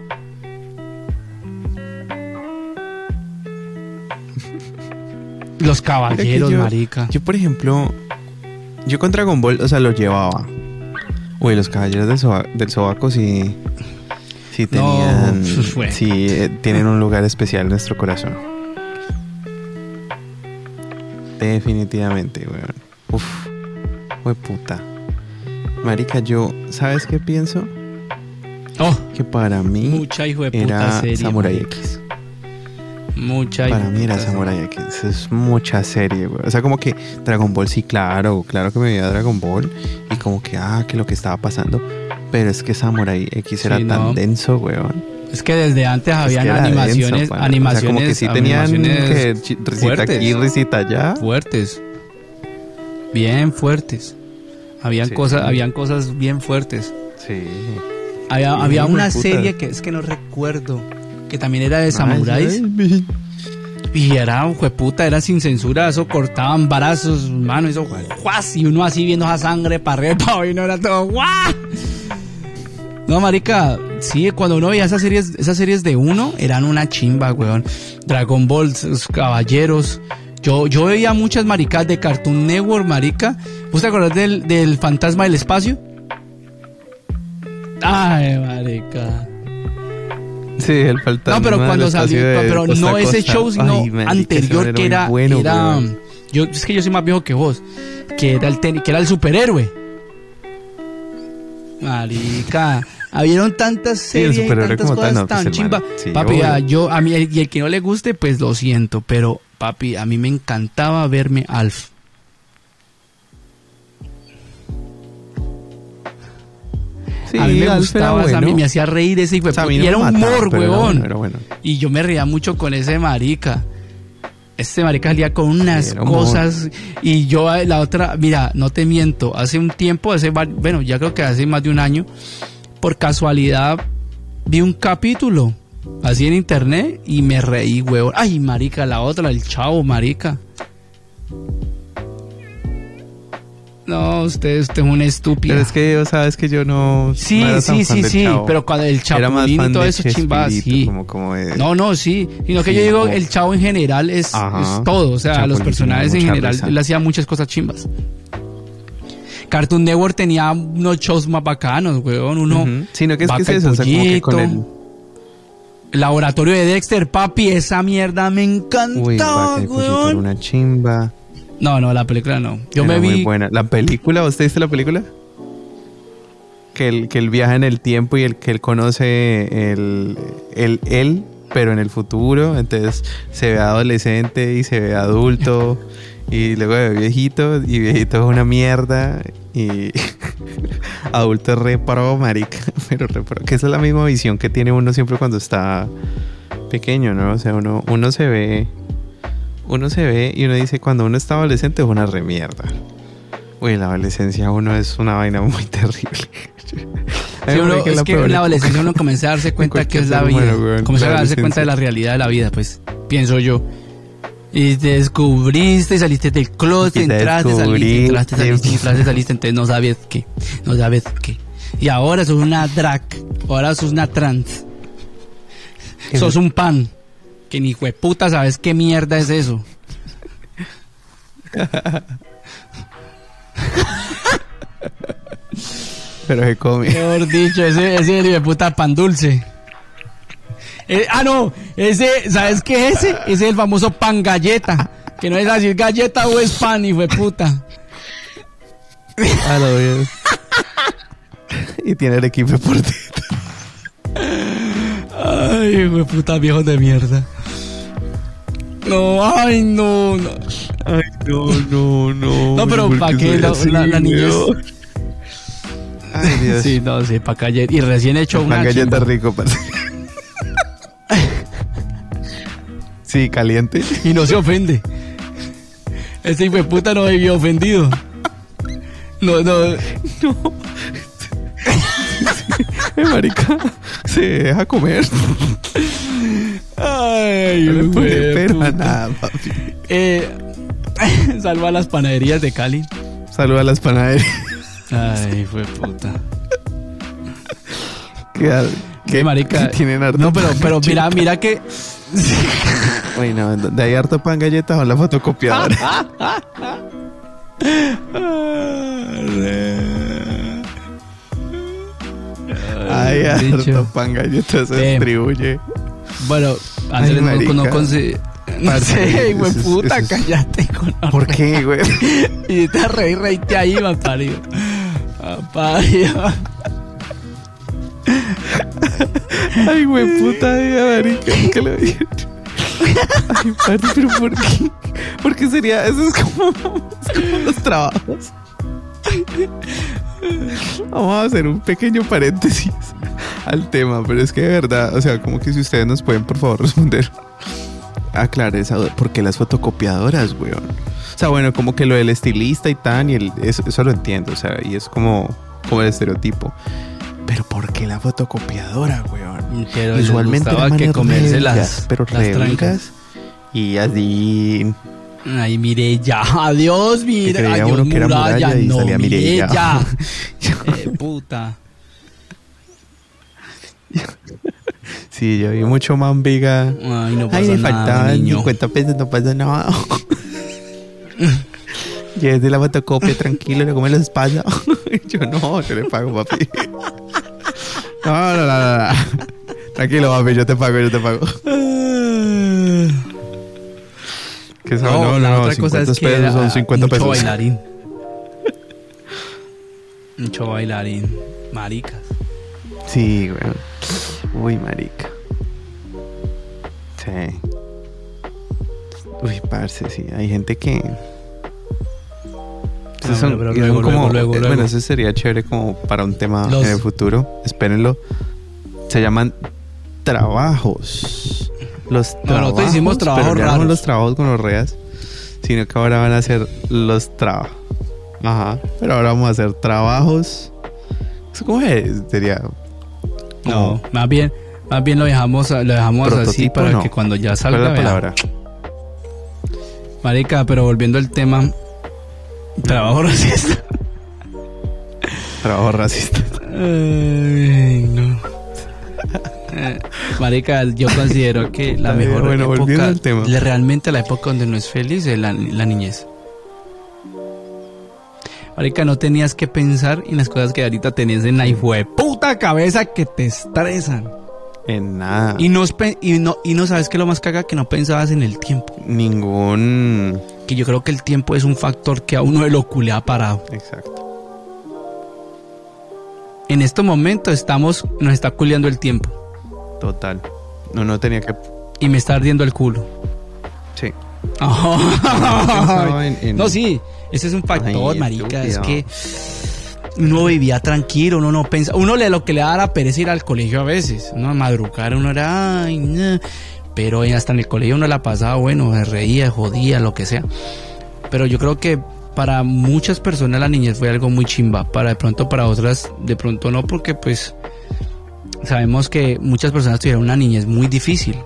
Los caballeros, marica. Yo, por ejemplo, yo con Dragon Ball, o sea, lo llevaba. Uy, los caballeros del, sobaco sí. Sí tenían. sí, eh, tienen un lugar especial en nuestro corazón. Definitivamente, weón. Uf, fue puta. Marica, yo, ¿sabes qué pienso? Oh, que para mí mucha hijo de era Samurai X. Mucha Para mí era Samurai X. Es mucha serie, güey. O sea, como que Dragon Ball, sí, claro, claro que me veía Dragon Ball. Y como que, ah, que lo que estaba pasando. Pero es que Samurai X era tan denso, weón. Es que desde antes habían animaciones, animaciones. O sea, como que sí tenían que risita aquí, risita allá. Fuertes bien fuertes. Habían cosas, habían cosas bien fuertes. Sí. Había, una serie que es que no recuerdo, que también era de samuráis. Y era, puta, era sin censura, eso cortaban barazos, mano, eso, guas, y uno así viendo esa sangre para arriba, y no era todo, guau. No, marica, sí, cuando uno veía esas series, esas series de uno, eran una chimba, weón. Dragon Ball, caballeros. Yo, yo veía muchas maricas de Cartoon Network, marica. ¿Vos te acordás del, del fantasma del espacio? Ay, marica. Sí, el fantasma. No, pero cuando salió, pero no ese show, sino anterior que era, era yo es que yo soy más viejo que vos, que era el que era el superhéroe. Marica, Habieron tantas series y tantas cosas tan pues, chimba. papi, yo, a mí, y el que no le guste, pues lo siento, pero papi, a mí me encantaba verme Alf. A mí me gustaba, a mí me hacía reír ese hijo y era un humor, huevón. Y yo me reía mucho con ese marica. Este marica salía con unas cosas y yo la otra, mira, no te miento, hace un tiempo, hace bueno, ya creo que hace más de un año, por casualidad vi un capítulo así en internet y me reí, huevón. Ay, marica, la otra, el chavo, marica. No, usted, usted es un estúpido. Pero es que yo sabes que yo no. Sí, sí, sí, sí. Pero cuando el chapulín y todo eso, chimba, sí. No, no, sí. Sino que yo digo, el chavo en general es, todo. O sea, los personajes en general, él hacía muchas cosas chimbas. Cartoon Network tenía unos shows más bacanos, weón. Uno. Sino que es que es eso, o sea, como que con el... Laboratorio de Dexter, papi, esa mierda me encantaba, Uy, weón. una chimba. No, no, la película no. Yo me vi. Muy buena. ¿La película? ¿Usted viste la película? Que él, que él viaja en el tiempo y el que él conoce el, el él, pero en el futuro. Entonces se ve adolescente y se ve adulto. Y luego de viejito, y viejito es una mierda. Y adulto es re pro, marica. Pero re pro. Que esa es la misma visión que tiene uno siempre cuando está pequeño, ¿no? O sea, uno, uno se ve. Uno se ve y uno dice, cuando uno está adolescente es una re mierda. Uy, la adolescencia uno es una vaina muy terrible. Sí, uno, es que en la adolescencia uno comienza a darse cuenta que es la vida. comienza a darse cuenta de la realidad de la vida, pues, pienso yo. Y te descubriste, saliste del closet, entraste, saliste, entraste, saliste, entraste, saliste, entonces no sabes qué, no sabes qué. Y ahora sos una drag, ahora sos una trans. Sos un pan, que ni puta sabes qué mierda es eso. Pero se come. Mejor dicho, ese, ese de puta pan dulce. Eh, ah, no, ese, ¿sabes qué es ese? Ese es el famoso pan galleta. Que no es decir galleta o es pan, y fue puta. Ah, lo vi. y tiene el equipo por dentro. Ay, fue puta viejo de mierda. No, ay, no, no. Ay, no, no, no. No, pero ¿para qué la, la, niña Ay, Dios. Sí, no, sí, para galleta. Y recién hecho una. galleta rico, parece. Sí, caliente. Y no se ofende. Ese hijo de puta no vivió ofendido. No, no. No. Eh, marica, se deja comer. Ay, no le pone pero a nada, papi. Eh, salva a las panaderías de Cali. Saluda a las panaderías. Ay, fue puta. ¿Qué, qué marica? tienen no, pero, pero mira, mira que bueno, de ahí harto pan galletas o la fotocopiadora. Ay, harto pan galletas se distribuye. Bueno, Andrés no, no consigue. No sé, güey, puta, cállate con ¿Por qué, güey? y te reí, reíte ahí, va parido. parido. Ay, güey, puta, marica, ¿qué le dije? Ay, padre, pero ¿por qué? Porque sería, eso es como, es como los trabajos. Vamos a hacer un pequeño paréntesis al tema, pero es que de verdad, o sea, como que si ustedes nos pueden por favor responder, aclarar esa duda, ¿por qué las fotocopiadoras, weón? O sea, bueno, como que lo del estilista y tan, y el, eso, eso lo entiendo, o sea, y es como, como el estereotipo. Pero ¿por qué la fotocopiadora, weón? Pero Usualmente que comerse las, pero las y así. Ay, Mireya, adiós, mira, adiós, uno que era muralla, y no, salía Mireya. eh, puta. Sí, yo vi mucho mambiga. Ay, no pasa Ay, me faltaban 50 pesos, no pasa nada. desde la fotocopia, tranquilo, le come los pasos. yo no, yo le pago, papi. No, no, no, no. Tranquilo, papi, yo te pago, yo te pago. ¿Qué No, no, no, otra cosa es que pesos son 50 mucho pesos. bailarín. mucho bailarín. Maricas. Sí, güey. Uy, marica. Sí. Uy, parce, sí. Hay gente que bueno, eso sería chévere como para un tema en el futuro. Espérenlo. Se llaman trabajos. Los trabajos. No, no hicimos trabajos pero no los trabajos con los reas, sino que ahora van a ser los trabajos. Ajá. Pero ahora vamos a hacer trabajos. ¿Cómo es? Sería. No, más bien, más bien lo dejamos, lo dejamos así para que cuando ya salga. la palabra? Marica, pero volviendo al tema, Trabajo racista. Trabajo racista. Ay, no. Marica, yo considero que la mejor bueno, época, tema. realmente la época donde no es feliz es la, niñez. Marica, no tenías que pensar en las cosas que ahorita tenías en la hijo de puta cabeza que te estresan. En nada. Y no, y no, y no sabes que lo más caga que no pensabas en el tiempo. Ningún. Que yo creo que el tiempo es un factor que a uno de lo ha parado. Exacto. En este momento estamos, nos está culeando el tiempo. Total. No, no tenía que. Y me está ardiendo el culo. Sí. no, sí, ese es un factor, marica. Es que uno vivía tranquilo, uno no pensaba, uno le, lo que le daba pereza ir al colegio a veces, uno a madrugar, uno era, ay, pero hasta en el colegio uno la pasaba, bueno, se reía, jodía, lo que sea. Pero yo creo que para muchas personas la niñez fue algo muy chimba, para de pronto para otras de pronto no, porque pues sabemos que muchas personas tuvieron una niñez muy difícil.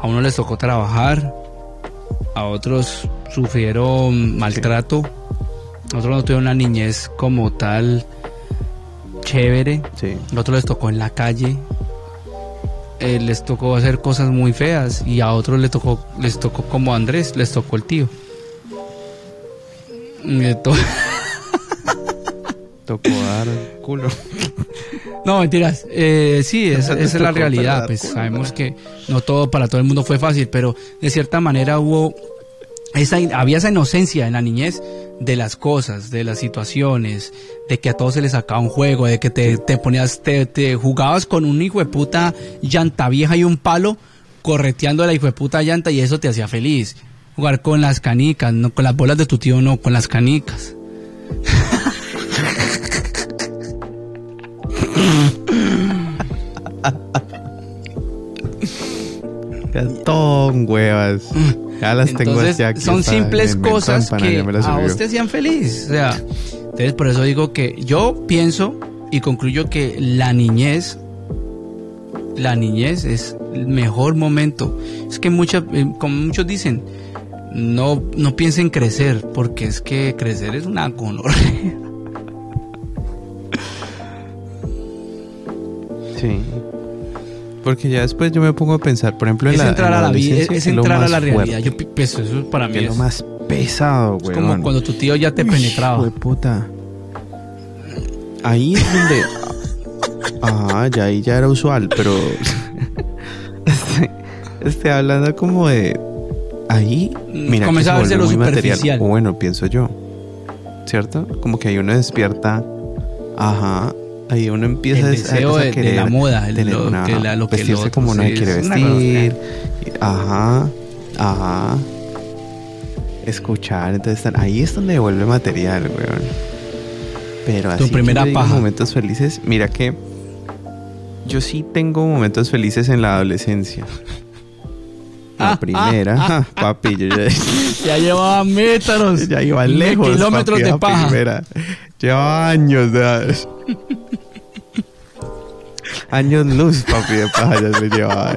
A uno les tocó trabajar, a otros sufrieron maltrato. Nosotros no tuvimos una niñez como tal chévere. Sí. A otros les tocó en la calle. Eh, les tocó hacer cosas muy feas y a otros les tocó, les tocó como a Andrés, les tocó el tío. tocó dar culo. No, mentiras. Eh, sí, esa, es la realidad. Pues sabemos que no todo para todo el mundo fue fácil, pero de cierta manera hubo esa, había esa inocencia en la niñez de las cosas, de las situaciones, de que a todos se les sacaba un juego, de que te, te ponías, te, te, jugabas con un hijo de puta llanta vieja y un palo, correteando la hijo de puta llanta y eso te hacía feliz. Jugar con las canicas, no con las bolas de tu tío, no, con las canicas. Ton huevas. Ya las tengo aquí Son simples cosas que a usted hacían feliz. O sea, entonces por eso digo que yo pienso y concluyo que la niñez, la niñez es el mejor momento. Es que muchas, eh, como muchos dicen, no, no piensen crecer, porque es que crecer es una gonorrea. Sí. Porque ya después yo me pongo a pensar, por ejemplo, en es la, entrar a la vida, es, entrar a la realidad. Yo pienso, eso para mí es, lo más pesado, güey. Es como cuando tu tío ya te penetraba. De puta. Ahí es donde. Ajá, ya ahí ya era usual, pero. Estoy hablando como de. Ahí. Mira, Comenzaba a verse lo superficial. Material. Bueno, pienso yo. ¿Cierto? Como que ahí uno despierta. Ajá ahí uno empieza el deseo a, de, la moda, el, lo, que la, lo vestirse como uno quiere vestir. Ajá, ajá. Escuchar, entonces están, ahí es donde devuelve material, weón. Pero así tu primera paja. momentos felices, mira que yo sí tengo momentos felices en la adolescencia. La ah, primera, ah, ah, papi, yo ya, ya llevaba metros, ya iba lejos, kilómetros de paja. Primera. Llevaba años de años luz, papi, de payas le llevaba.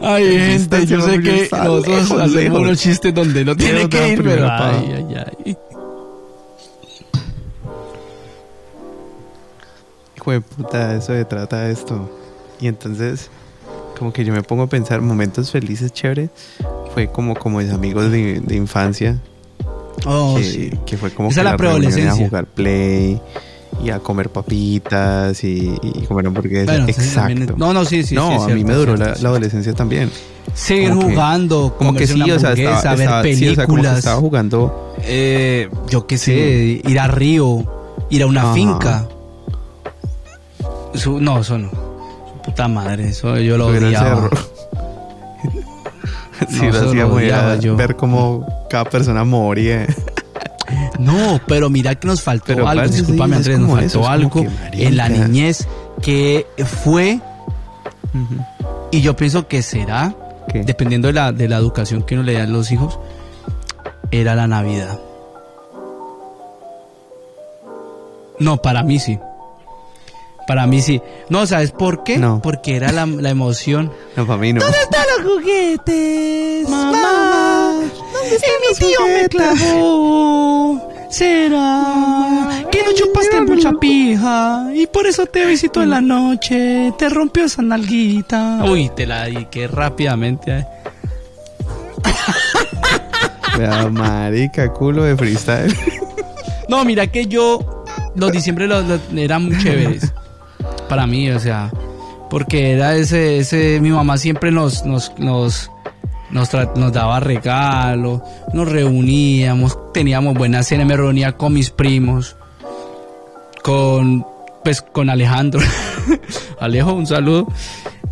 Ay, gente, yo sé que nosotros hacemos unos chistes donde no tiene que ir, pero ay, ay, ay. Hijo de puta, eso se trata esto. Y entonces, como que yo me pongo a pensar momentos felices, chéveres. Fue como, como mis amigos de, de infancia. Oh, que, sí. que fue como Esa que la preadolescencia. a jugar play y a comer papitas y, y comer hamburguesas. Bueno, sí, Exacto. es- no, no, sí, sí. no, sí, a mí cierto, me duró cierto, la, sí. la adolescencia también. Seguir como que- jugando, Como que sí, o sea, hamburguesa, estaba, ver estaba- sí, o películas. sea, como que estaba jugando. eh, yo qué sé, ir a Río, ir a una Ajá. finca. Eso- no, eso no. Su puta madre, eso yo lo subir odiaba. sí, No, lo odiaba era yo. ver cómo cada persona moría. No, pero mira que nos faltó Pero, algo, sí, discúlpame Andrés, nos faltó eso, algo en la niñez que fue, y yo pienso que será, ¿Qué? dependiendo de la, de la educación que uno le da a los hijos, era la Navidad. No, para mí sí. Para mí sí. No, ¿sabes por qué? No. Porque era la, la emoción. No, para mí no. están los juguetes? Mamá. Y mi tío me clavó. ¿Será que no chupaste mucha pija? Y por eso te visitó en la noche. Te rompió esa nalguita. Uy, te la dediqué rápidamente. eh. Vea, marica, culo de freestyle. No, mira que yo los diciembre los, los- eran muy chéveres para mí, o sea, porque era ese, ese, mi mamá siempre nos, nos, nos, nos, nos daba regalos, nos reuníamos, teníamos buena cena, me reunía con mis primos, con, pues, con Alejandro, Alejo, un saludo.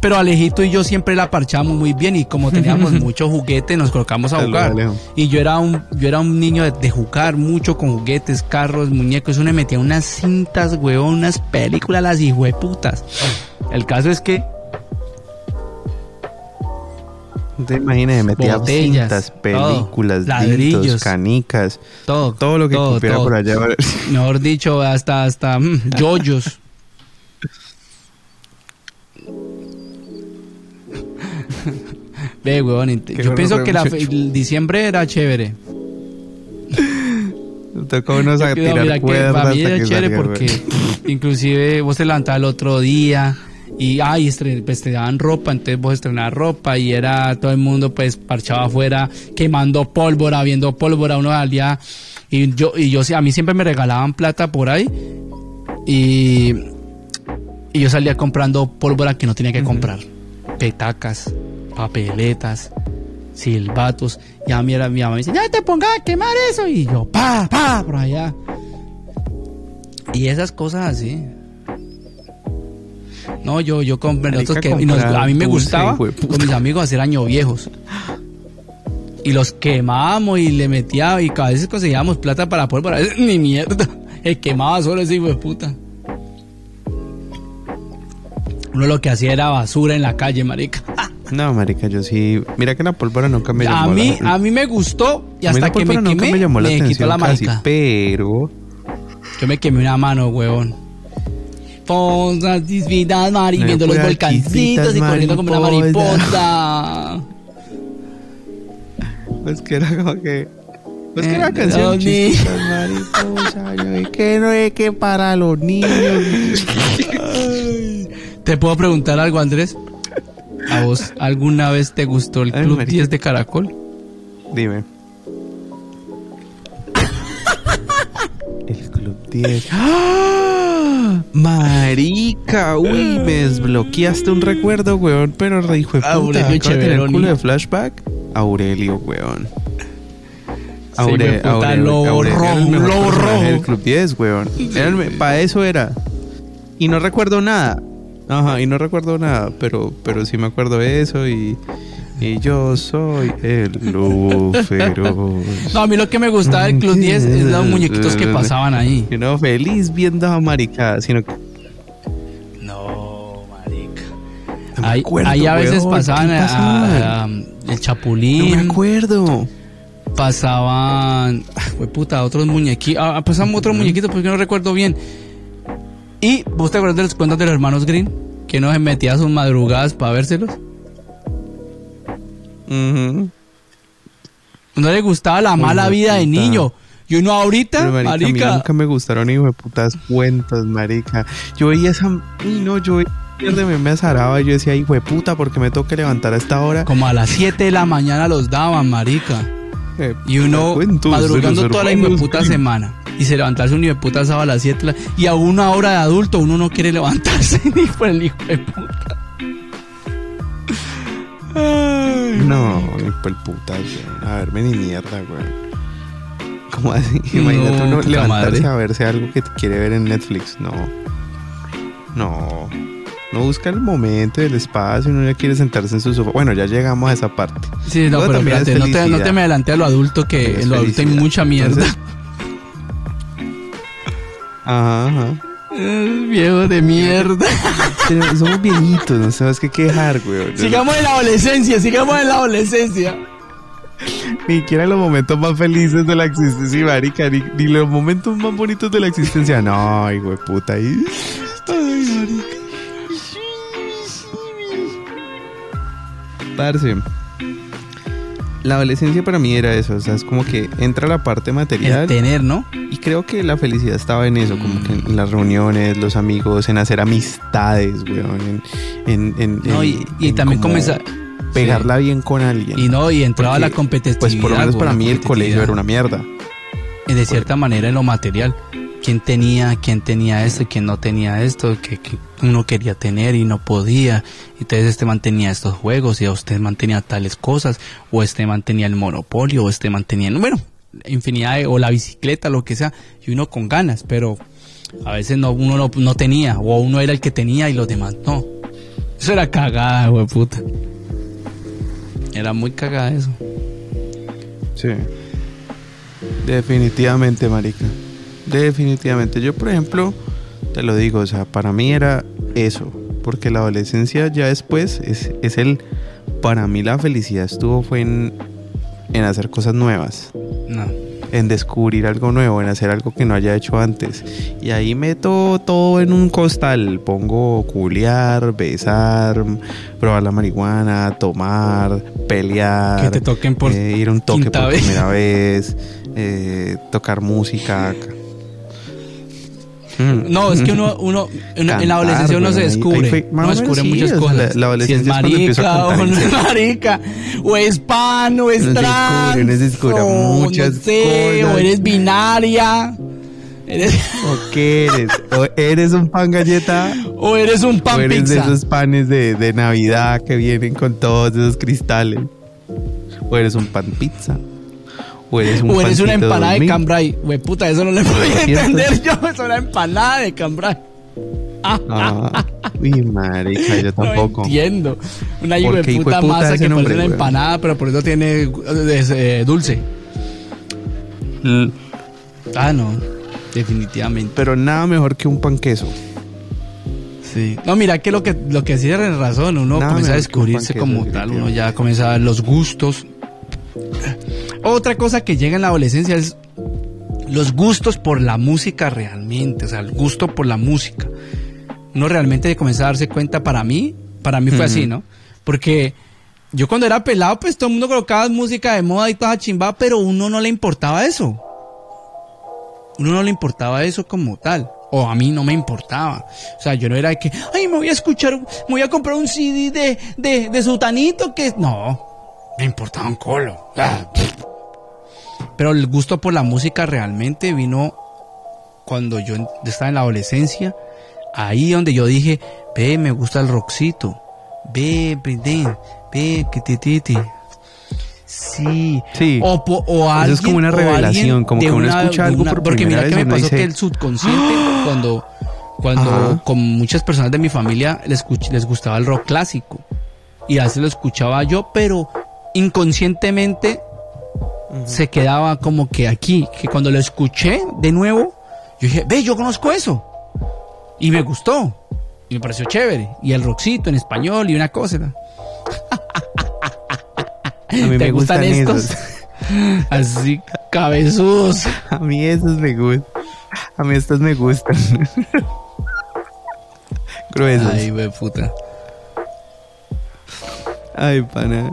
Pero Alejito y yo siempre la parchamos muy bien y como teníamos muchos juguetes nos colocamos a jugar. Y yo era un, yo era un niño de, de jugar mucho con juguetes, carros, muñecos. Uno me metía unas cintas, huevón, unas películas, las hijueputas. El caso es que Te imaginas, metía Botellas, cintas, todo, películas, ladrillos. dildos, canicas, todo, todo lo que todo, cupiera todo. por allá. Mejor dicho, hasta, hasta mm, yoyos. Ve, huevón, yo pienso que la, el diciembre era chévere. Tocó unos a tirar cuerdas para mí era chévere porque inclusive vos te levantabas el otro día y ay, pues te daban ropa, entonces vos estrenabas ropa y era todo el mundo pues parchado afuera quemando pólvora, viendo pólvora, uno salía y yo y yo a mí siempre me regalaban plata por ahí y y yo salía comprando pólvora que no tenía que comprar, petacas, papeletas, silbatos. Y a mí era mi mamá me dice, ya te pongas a quemar eso. Y yo, pa, pa, por allá. Y esas cosas así. No, yo, yo compré nosotros que, y nos- comprar a mí me gustaba con mis amigos hacer año viejos. Y los quemábamos y le metía y a veces conseguíamos plata para pólvora. Ni mierda. El quemaba solo ese hijo de puta. Uno lo que hacía era basura en la calle, marica. No, marica, yo sí. Mira que la pólvora nunca me llamó a mí, la a mí me gustó y hasta que me quemé, me llamó la me quitó la casi, marica. pero Yo me quemé una mano, huevón. Disvidas, Mari, Me viendo los volcancitos y corriendo como una mariposa. pues que era como que pues que Eh, era canción ni- chispitas, mariposa, yo, que no es que para los niños. ¿Te puedo preguntar algo, Andrés? ¿A vos alguna vez te gustó el Ay, Club marica. 10 de Caracol? Dime. El Club 10. ¡Ah! Marica, uy, me desbloqueaste un recuerdo, weón, pero re hijo de puta. Aurelio Cheveroni. culo de flashback. Aurelio, weón. Sí, puta, lobo Aurelio era el rojo, del Club 10, weón. Para eso era. Y no recuerdo nada. Ajá, y no recuerdo nada, pero, pero sí me acuerdo de eso y, y yo soy el lobo feroz. No, a mí lo que me gustaba del Club 10 es los muñequitos que pasaban ahí. Y no feliz viendo a maricada, sino que No, marica. No me ahí, acuerdo, ahí a veces weón, pasaban ¿qué a- a- a- el no me Chapulín, acuerdo. pasaban, ah, fue puta, otros muñequitos, ah, pasaban otros muñequitos porque no recuerdo bien. Y vos te acuerdas de los cuentos de los hermanos Green? que no se metía sus madrugadas para vérselos. Uh No le gustaba la mala vida de niño. Y uno ahorita, marica, nunca me gustaron hijo de putas cuentos, marica. Yo veía esa... Y no, yo veía me azaraba y yo decía, hijo de puta, porque me toca levantar a esta hora. Como a las 7 de la mañana los daban, marica. Eh, y uno madrugando toda la hijo de puta semana. Y se levantarse un hijo de puta sábado a las 7 y a una hora de adulto uno no quiere levantarse ni por el hijo de puta. No, ni por el puta, A verme ni mierda, güey. ¿Cómo así? Imagínate uno levantarse a verse algo que quiere ver en Netflix. No. No. No busca el momento y el espacio, uno ya quiere sentarse en su sofá. Bueno, ya llegamos a esa parte. Sí, no, pero espérate, no te, no te, me adelante a lo adulto, que en lo adulto hay mucha mierda. Ajá, ajá. Viejo de mierda. somos viejitos, no sabes qué quejar, güey. Sigamos en la adolescencia, sigamos en la adolescencia. Ni siquiera los momentos más felices de la existencia, marica, ni, ni los momentos más bonitos de la existencia. No, hijo de puta. Ay, marica. Parce. La adolescencia para mí era eso, o sea, es como que entra la parte material. El tener, ¿no? Y creo que la felicidad estaba en eso, como que en las reuniones, los amigos, en hacer amistades, weón, en... en, no, y, también comenzar pegarla bien con alguien. Y no, y entraba la competitividad. Pues por lo menos para mí el colegio era una mierda. De cierta manera en lo material. ¿Quién tenía, quién tenía esto, quién no tenía esto, que, uno quería tener y no podía? Entonces este mantenía estos juegos y a usted mantenía tales cosas, o este mantenía el monopolio, o este mantenía, bueno, infinidad, o la bicicleta, lo que sea, y uno con ganas, pero a veces no, uno no, no tenía, o uno era el que tenía y los demás no. Eso era cagada, güey. Era muy cagada eso. Sí. Definitivamente, marica. Definitivamente. Yo, por ejemplo, te lo digo, o sea, para mí era eso. Porque la adolescencia ya después es, es el... Para mí la felicidad estuvo fue en, en hacer cosas nuevas. No en descubrir algo nuevo, en hacer algo que no haya hecho antes. Y ahí meto todo en un costal. Pongo culiar, besar, probar la marihuana, tomar, pelear. Que te toquen por eh, ir a un toque por primera vez, eh, tocar música. No, es que uno, uno en la adolescencia uno se descubre. uno descubre muchas cosas. La, adolescencia si es marica o no es marica, o es pan, o es trans. Uno descubre, o muchas cosas. O eres binaria. Eres... ¿O qué eres? ¿O eres un pan galleta? ¿O eres un pan ¿O eres pizza? de esos panes de, de Navidad que vienen con todos esos cristales? ¿O eres un pan pizza? O eres, una empanada de, cambray. Güey, puta, eso no le puedo entender yo. Es una empanada de cambray. Ah, uy, marica, yo tampoco. No entiendo. Una hijo de puta, masa que parece una empanada, pero por eso tiene eh, dulce. Ah, no. Definitivamente. Pero nada mejor que un pan queso. Sí. No, mira que lo que lo que sí es razón, uno comienza a descubrirse como tal, uno ya comienza a ver los gustos. Otra cosa que llega en la adolescencia es los gustos por la música realmente, o sea, el gusto por la música. Uno realmente comienza a darse cuenta, para mí, para mí fue así, ¿no? Porque yo cuando era pelado, pues todo el mundo colocaba música de moda y toda chimba, pero uno no le importaba eso. Uno no le importaba eso como tal. O a mí no me importaba. O sea, yo no era de que, ay, me voy a escuchar, me voy a comprar un CD de, de, de Sutanito que... No, me importaba un colo. Ah, pero el gusto por la música realmente vino cuando yo estaba en la adolescencia. Ahí donde yo dije, ve, me gusta el rockcito. Ve, ve, ve, tititi. Sí. Sí. O, o alguien, Eso es como una revelación, como que uno escucha algo por Porque mira que me pasó que el subconsciente, cuando, cuando con muchas personas de mi familia les, les gustaba el rock clásico. Y a veces lo escuchaba yo, pero inconscientemente se quedaba como que aquí, que cuando lo escuché de nuevo, yo dije, ve, yo conozco eso. Y me gustó. Y me pareció chévere. Y el rockcito en español y una cosa. A mí me gustan, estos? Así, cabezudos. A mí esos me gustan. A mí estos me gustan. gruesos. Ay, wey, puta. Ay, pana.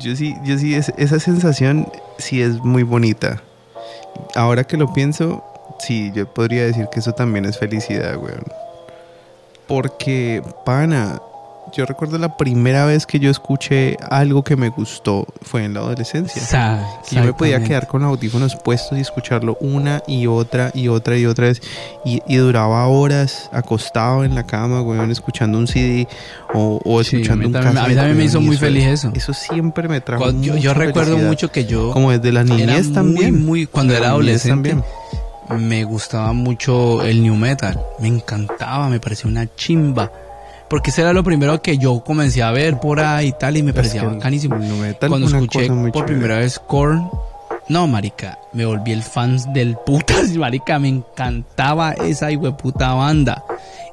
Yo sí, yo sí, esa sensación sí es muy bonita. Ahora que lo pienso, sí, yo podría decir que eso también es felicidad, weón. Porque, pana, yo recuerdo la primera vez que yo escuché algo que me gustó fue en la adolescencia. yo me podía quedar con los audífonos puestos y escucharlo una y otra y otra y otra vez. Y, duraba horas acostado en la cama, weón, escuchando un CD o, escuchando un también, A mí también me hizo muy feliz eso. Eso siempre me trajo Yo, yo recuerdo mucho que yo... Como desde la niñez también. Muy, cuando era adolescente. Me gustaba mucho el new metal. Me encantaba, me parecía una chimba porque ese era lo primero que yo comencé a ver por ahí y tal, y me parecía bacanísimo. Cuando escuché por primera vez Korn, no, marica, me volví el fan del putas, marica, me encantaba esa puta banda.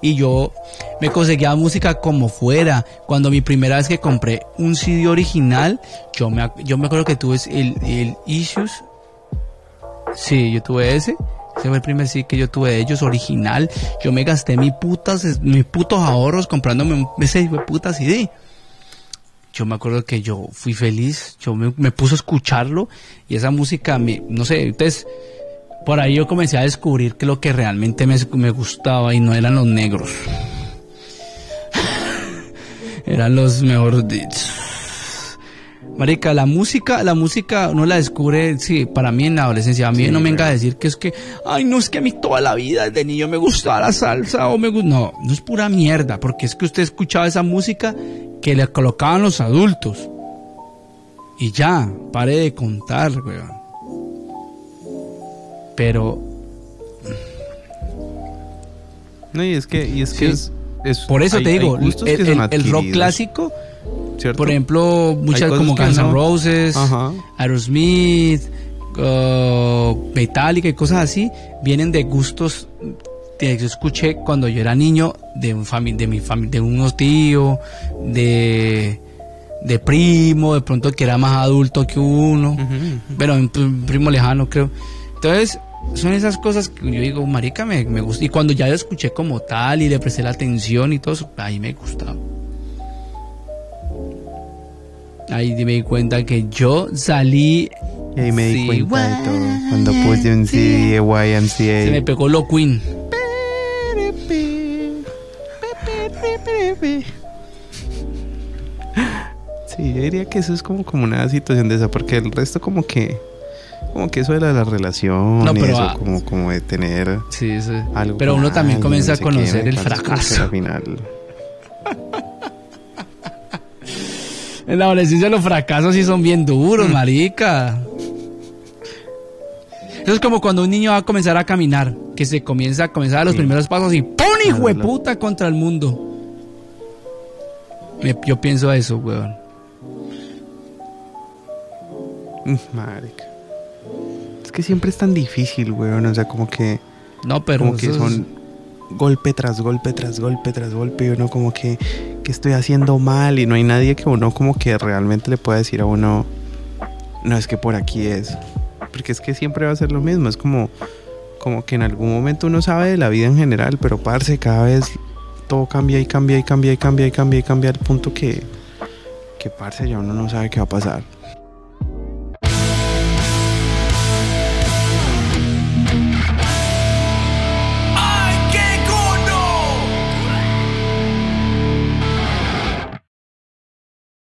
Y yo me conseguía música como fuera. Cuando mi primera vez que compré un CD original, yo me, yo me acuerdo que tuve el, el Issues. Sí, yo tuve ese. Ese fue el primer sí que yo tuve de ellos, original. Yo me gasté mis putas, mis putos ahorros comprándome ese puta CD. Yo me acuerdo que yo fui feliz, yo me, puse a escucharlo y esa música, me, no sé, entonces por ahí yo comencé a descubrir que lo que realmente me, me gustaba y no eran los negros. eran los mejores Marica, la música, la música no la descubre, sí, para mí en la adolescencia. A mí no me venga a decir que es que, ay, no es que a mí toda la vida de niño me gustaba la salsa o me gusta. No, no es pura mierda, porque es que usted escuchaba esa música que le colocaban los adultos. Y ya, pare de contar, weón. Pero. No, y es que, y es que es, Por eso te digo, el rock clásico por ejemplo, muchas como Guns N' Roses, Aerosmith, uh, Metallica y cosas así, vienen de gustos que yo escuché cuando yo era niño de un de mi familia, de unos tíos, de de primo, de pronto que era más adulto que uno, pero un primo lejano creo. Entonces, son esas cosas que yo digo, marica, me, me gusta. Y cuando ya lo escuché como tal y le presté la atención y todo eso, ahí me gustaba. Ahí me di cuenta que yo salí. Y ahí me di cuenta de todo. Cuando puse un CD YMCA. Se me pegó lo Queen. Sí, yo diría que eso es como, como una situación de esa, porque el resto como que como que eso era la relación no, pero, eso, como, como de tener sí, sí. algo pero uno también comienza a conocer el fracaso al final En la adolescencia los fracasos sí son bien duros, mm. marica. Eso es como cuando un niño va a comenzar a caminar, que se comienza a comenzar a los primeros pasos y ¡pum! hijo de puta contra el mundo. yo pienso eso, weón. Mm, marica. Es que siempre es tan difícil, weón. O sea, como que. No, pero. Como que son golpe tras golpe tras golpe tras golpe y uno como que, que estoy haciendo mal y no hay nadie que uno como que realmente le pueda decir a uno no es que por aquí es porque es que siempre va a ser lo mismo es como como que en algún momento uno sabe de la vida en general pero parce cada vez todo cambia y cambia y cambia y cambia y cambia y cambia al punto que que parce ya uno no sabe qué va a pasar